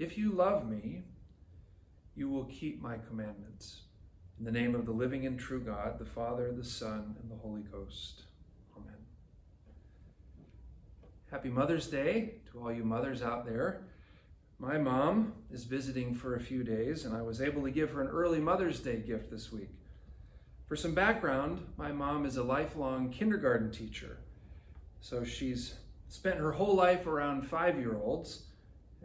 If you love me, you will keep my commandments. In the name of the living and true God, the Father, the Son, and the Holy Ghost. Amen. Happy Mother's Day to all you mothers out there. My mom is visiting for a few days, and I was able to give her an early Mother's Day gift this week. For some background, my mom is a lifelong kindergarten teacher. So she's spent her whole life around five year olds,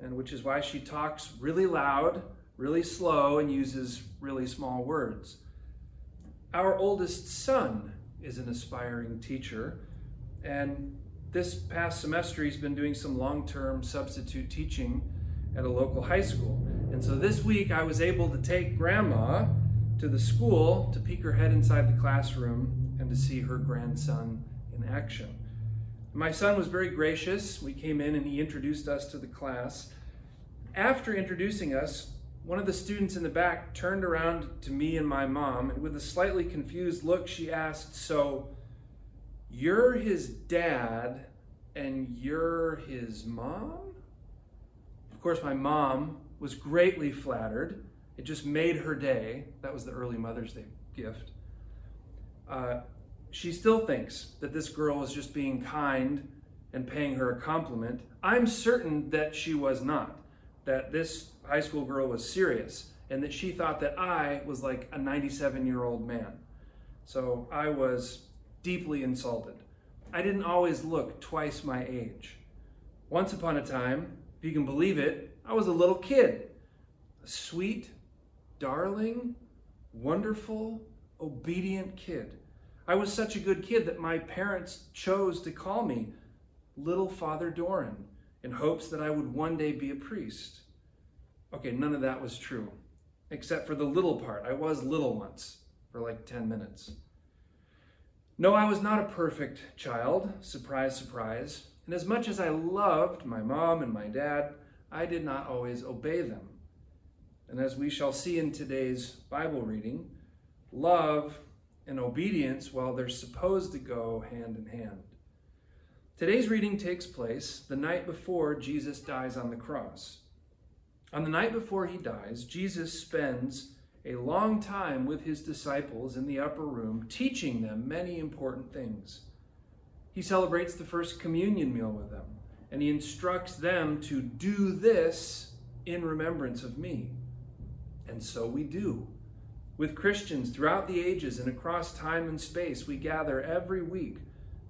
and which is why she talks really loud, really slow, and uses really small words. Our oldest son is an aspiring teacher, and this past semester he's been doing some long term substitute teaching at a local high school. And so this week I was able to take grandma to the school to peek her head inside the classroom and to see her grandson in action. My son was very gracious. We came in and he introduced us to the class. After introducing us, one of the students in the back turned around to me and my mom, and with a slightly confused look, she asked, So, you're his dad and you're his mom? Of course, my mom was greatly flattered it just made her day. That was the early Mother's Day gift. Uh, she still thinks that this girl was just being kind and paying her a compliment. I'm certain that she was not, that this high school girl was serious, and that she thought that I was like a 97 year old man. So I was deeply insulted. I didn't always look twice my age. Once upon a time, if you can believe it, I was a little kid, a sweet, darling, wonderful, obedient kid. I was such a good kid that my parents chose to call me Little Father Doran in hopes that I would one day be a priest. Okay, none of that was true, except for the little part. I was little once for like 10 minutes. No, I was not a perfect child. Surprise, surprise. And as much as I loved my mom and my dad, I did not always obey them. And as we shall see in today's Bible reading, love and obedience, while they're supposed to go hand in hand. Today's reading takes place the night before Jesus dies on the cross. On the night before he dies, Jesus spends a long time with his disciples in the upper room, teaching them many important things. He celebrates the first communion meal with them, and he instructs them to do this in remembrance of me. And so we do. With Christians throughout the ages and across time and space, we gather every week,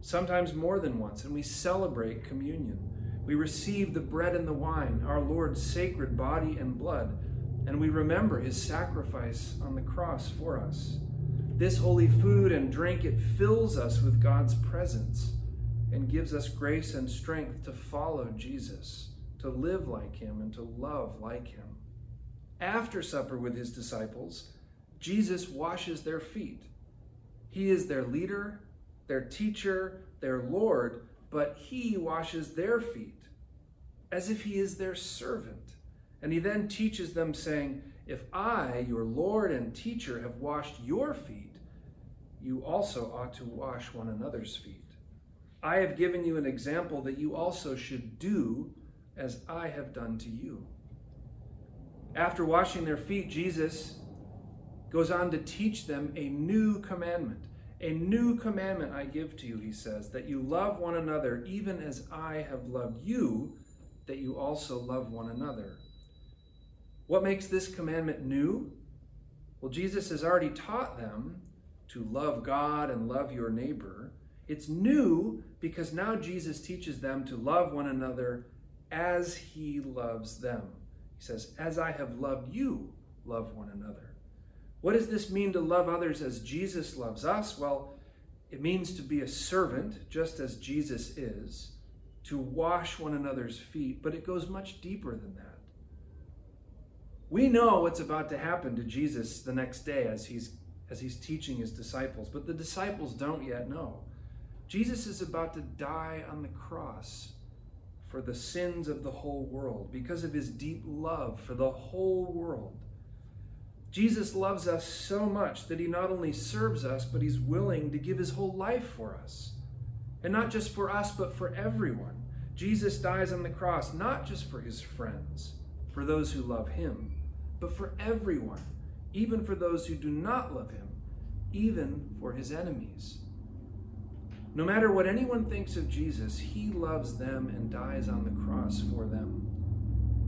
sometimes more than once, and we celebrate communion. We receive the bread and the wine, our Lord's sacred body and blood, and we remember his sacrifice on the cross for us. This holy food and drink, it fills us with God's presence and gives us grace and strength to follow Jesus, to live like him, and to love like him. After supper with his disciples, Jesus washes their feet. He is their leader, their teacher, their Lord, but he washes their feet as if he is their servant. And he then teaches them, saying, If I, your Lord and teacher, have washed your feet, you also ought to wash one another's feet. I have given you an example that you also should do as I have done to you. After washing their feet, Jesus goes on to teach them a new commandment. A new commandment I give to you, he says, that you love one another even as I have loved you, that you also love one another. What makes this commandment new? Well, Jesus has already taught them to love God and love your neighbor. It's new because now Jesus teaches them to love one another as he loves them. He says, As I have loved you, love one another. What does this mean to love others as Jesus loves us? Well, it means to be a servant, just as Jesus is, to wash one another's feet, but it goes much deeper than that. We know what's about to happen to Jesus the next day as he's as he's teaching his disciples, but the disciples don't yet know. Jesus is about to die on the cross for the sins of the whole world, because of his deep love for the whole world. Jesus loves us so much that he not only serves us, but he's willing to give his whole life for us. And not just for us, but for everyone. Jesus dies on the cross, not just for his friends, for those who love him, but for everyone, even for those who do not love him, even for his enemies. No matter what anyone thinks of Jesus, he loves them and dies on the cross for them.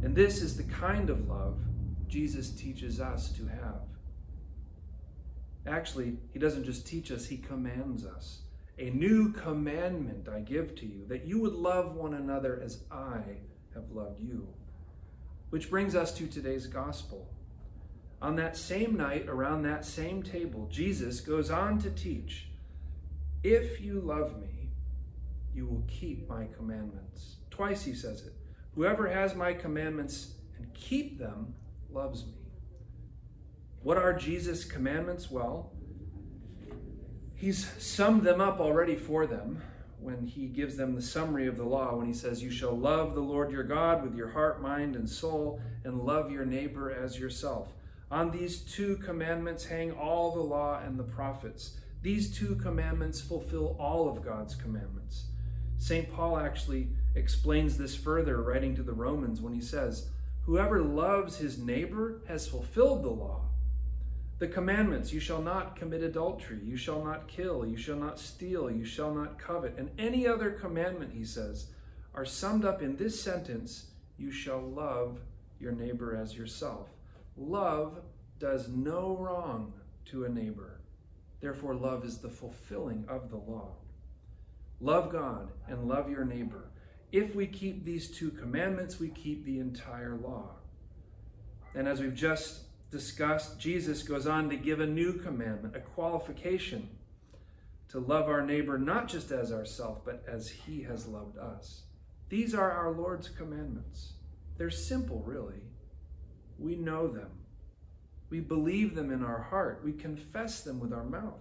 And this is the kind of love Jesus teaches us to have. Actually, he doesn't just teach us, he commands us. A new commandment I give to you, that you would love one another as I have loved you. Which brings us to today's gospel. On that same night, around that same table, Jesus goes on to teach If you love me, you will keep my commandments. Twice he says it. Whoever has my commandments and keep them loves me. What are Jesus' commandments? Well, he's summed them up already for them when he gives them the summary of the law when he says, You shall love the Lord your God with your heart, mind, and soul, and love your neighbor as yourself. On these two commandments hang all the law and the prophets. These two commandments fulfill all of God's commandments. St. Paul actually explains this further, writing to the Romans, when he says, Whoever loves his neighbor has fulfilled the law. The commandments you shall not commit adultery, you shall not kill, you shall not steal, you shall not covet, and any other commandment, he says, are summed up in this sentence you shall love your neighbor as yourself. Love does no wrong to a neighbor. Therefore, love is the fulfilling of the law. Love God and love your neighbor. If we keep these two commandments, we keep the entire law. And as we've just discussed, Jesus goes on to give a new commandment, a qualification to love our neighbor not just as ourself, but as he has loved us. These are our Lord's commandments. They're simple, really. We know them. We believe them in our heart. We confess them with our mouth.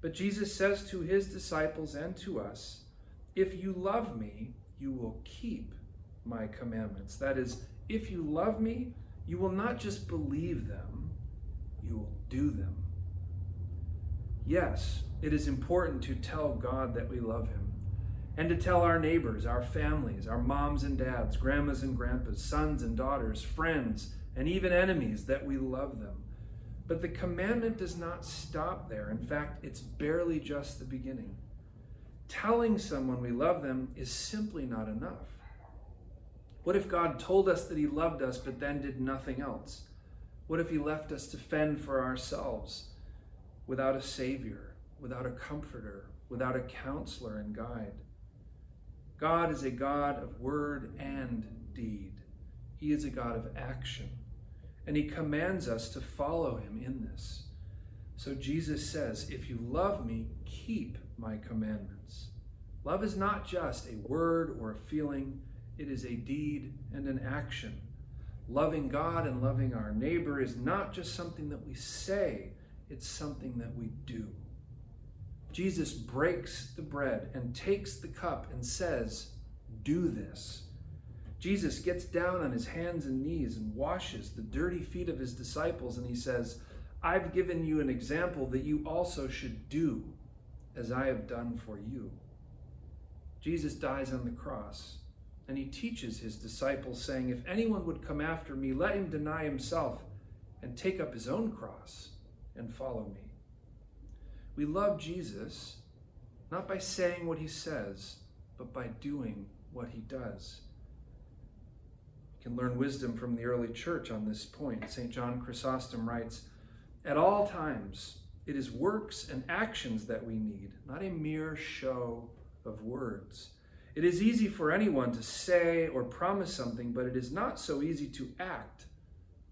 But Jesus says to his disciples and to us, If you love me, you will keep my commandments. That is, if you love me, you will not just believe them, you will do them. Yes, it is important to tell God that we love Him and to tell our neighbors, our families, our moms and dads, grandmas and grandpas, sons and daughters, friends, and even enemies that we love them. But the commandment does not stop there. In fact, it's barely just the beginning. Telling someone we love them is simply not enough. What if God told us that He loved us but then did nothing else? What if He left us to fend for ourselves without a Savior, without a comforter, without a counselor and guide? God is a God of word and deed. He is a God of action. And He commands us to follow Him in this. So Jesus says, If you love me, keep my commandments. Love is not just a word or a feeling it is a deed and an action. Loving God and loving our neighbor is not just something that we say, it's something that we do. Jesus breaks the bread and takes the cup and says, Do this. Jesus gets down on his hands and knees and washes the dirty feet of his disciples, and he says, I've given you an example that you also should do as I have done for you. Jesus dies on the cross and he teaches his disciples, saying, If anyone would come after me, let him deny himself and take up his own cross and follow me. We love Jesus not by saying what he says, but by doing what he does. We can learn wisdom from the early church on this point. St. John Chrysostom writes, At all times, it is works and actions that we need, not a mere show of words. It is easy for anyone to say or promise something, but it is not so easy to act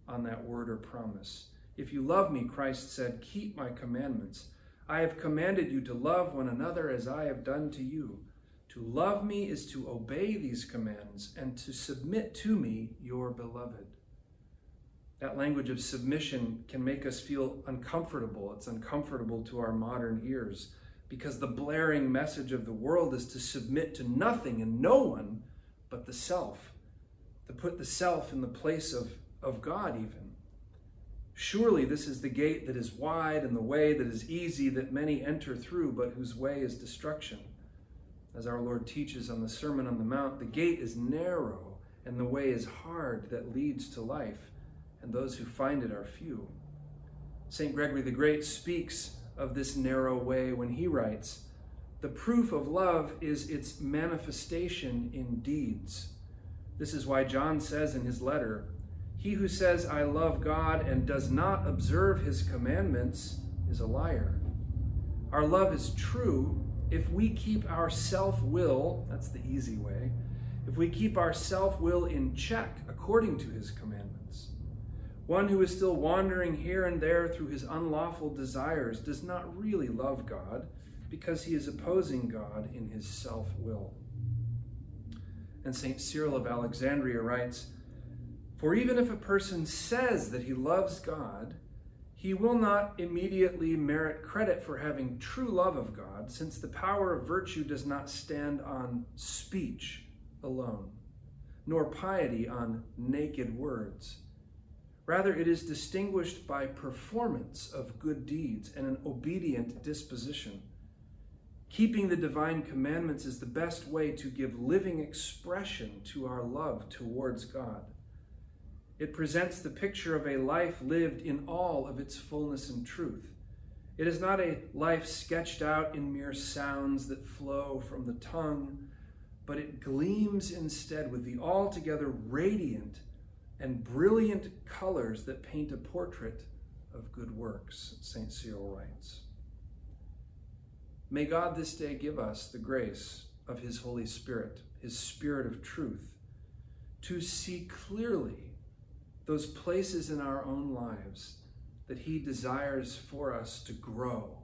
on that word or promise. If you love me, Christ said, keep my commandments. I have commanded you to love one another as I have done to you. To love me is to obey these commands and to submit to me, your beloved. That language of submission can make us feel uncomfortable. It's uncomfortable to our modern ears because the blaring message of the world is to submit to nothing and no one but the self, to put the self in the place of, of God, even. Surely this is the gate that is wide and the way that is easy that many enter through, but whose way is destruction. As our Lord teaches on the Sermon on the Mount, the gate is narrow and the way is hard that leads to life, and those who find it are few. St. Gregory the Great speaks of this narrow way when he writes, The proof of love is its manifestation in deeds. This is why John says in his letter, He who says, I love God, and does not observe his commandments is a liar. Our love is true if we keep our self will, that's the easy way, if we keep our self will in check according to his commandments. One who is still wandering here and there through his unlawful desires does not really love God because he is opposing God in his self will. And St. Cyril of Alexandria writes For even if a person says that he loves God, he will not immediately merit credit for having true love of God, since the power of virtue does not stand on speech alone, nor piety on naked words. Rather, it is distinguished by performance of good deeds and an obedient disposition. Keeping the divine commandments is the best way to give living expression to our love towards God. It presents the picture of a life lived in all of its fullness and truth. It is not a life sketched out in mere sounds that flow from the tongue, but it gleams instead with the altogether radiant and brilliant colors that paint a portrait of good works, St. Cyril writes. May God this day give us the grace of His Holy Spirit, His Spirit of truth, to see clearly those places in our own lives that He desires for us to grow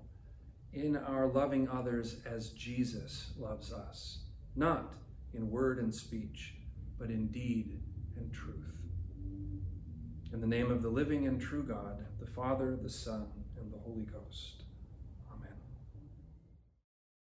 in our loving others as Jesus loves us, not in word and speech, but in deed and truth. In the name of the living and true God, the Father, the Son, and the Holy Ghost.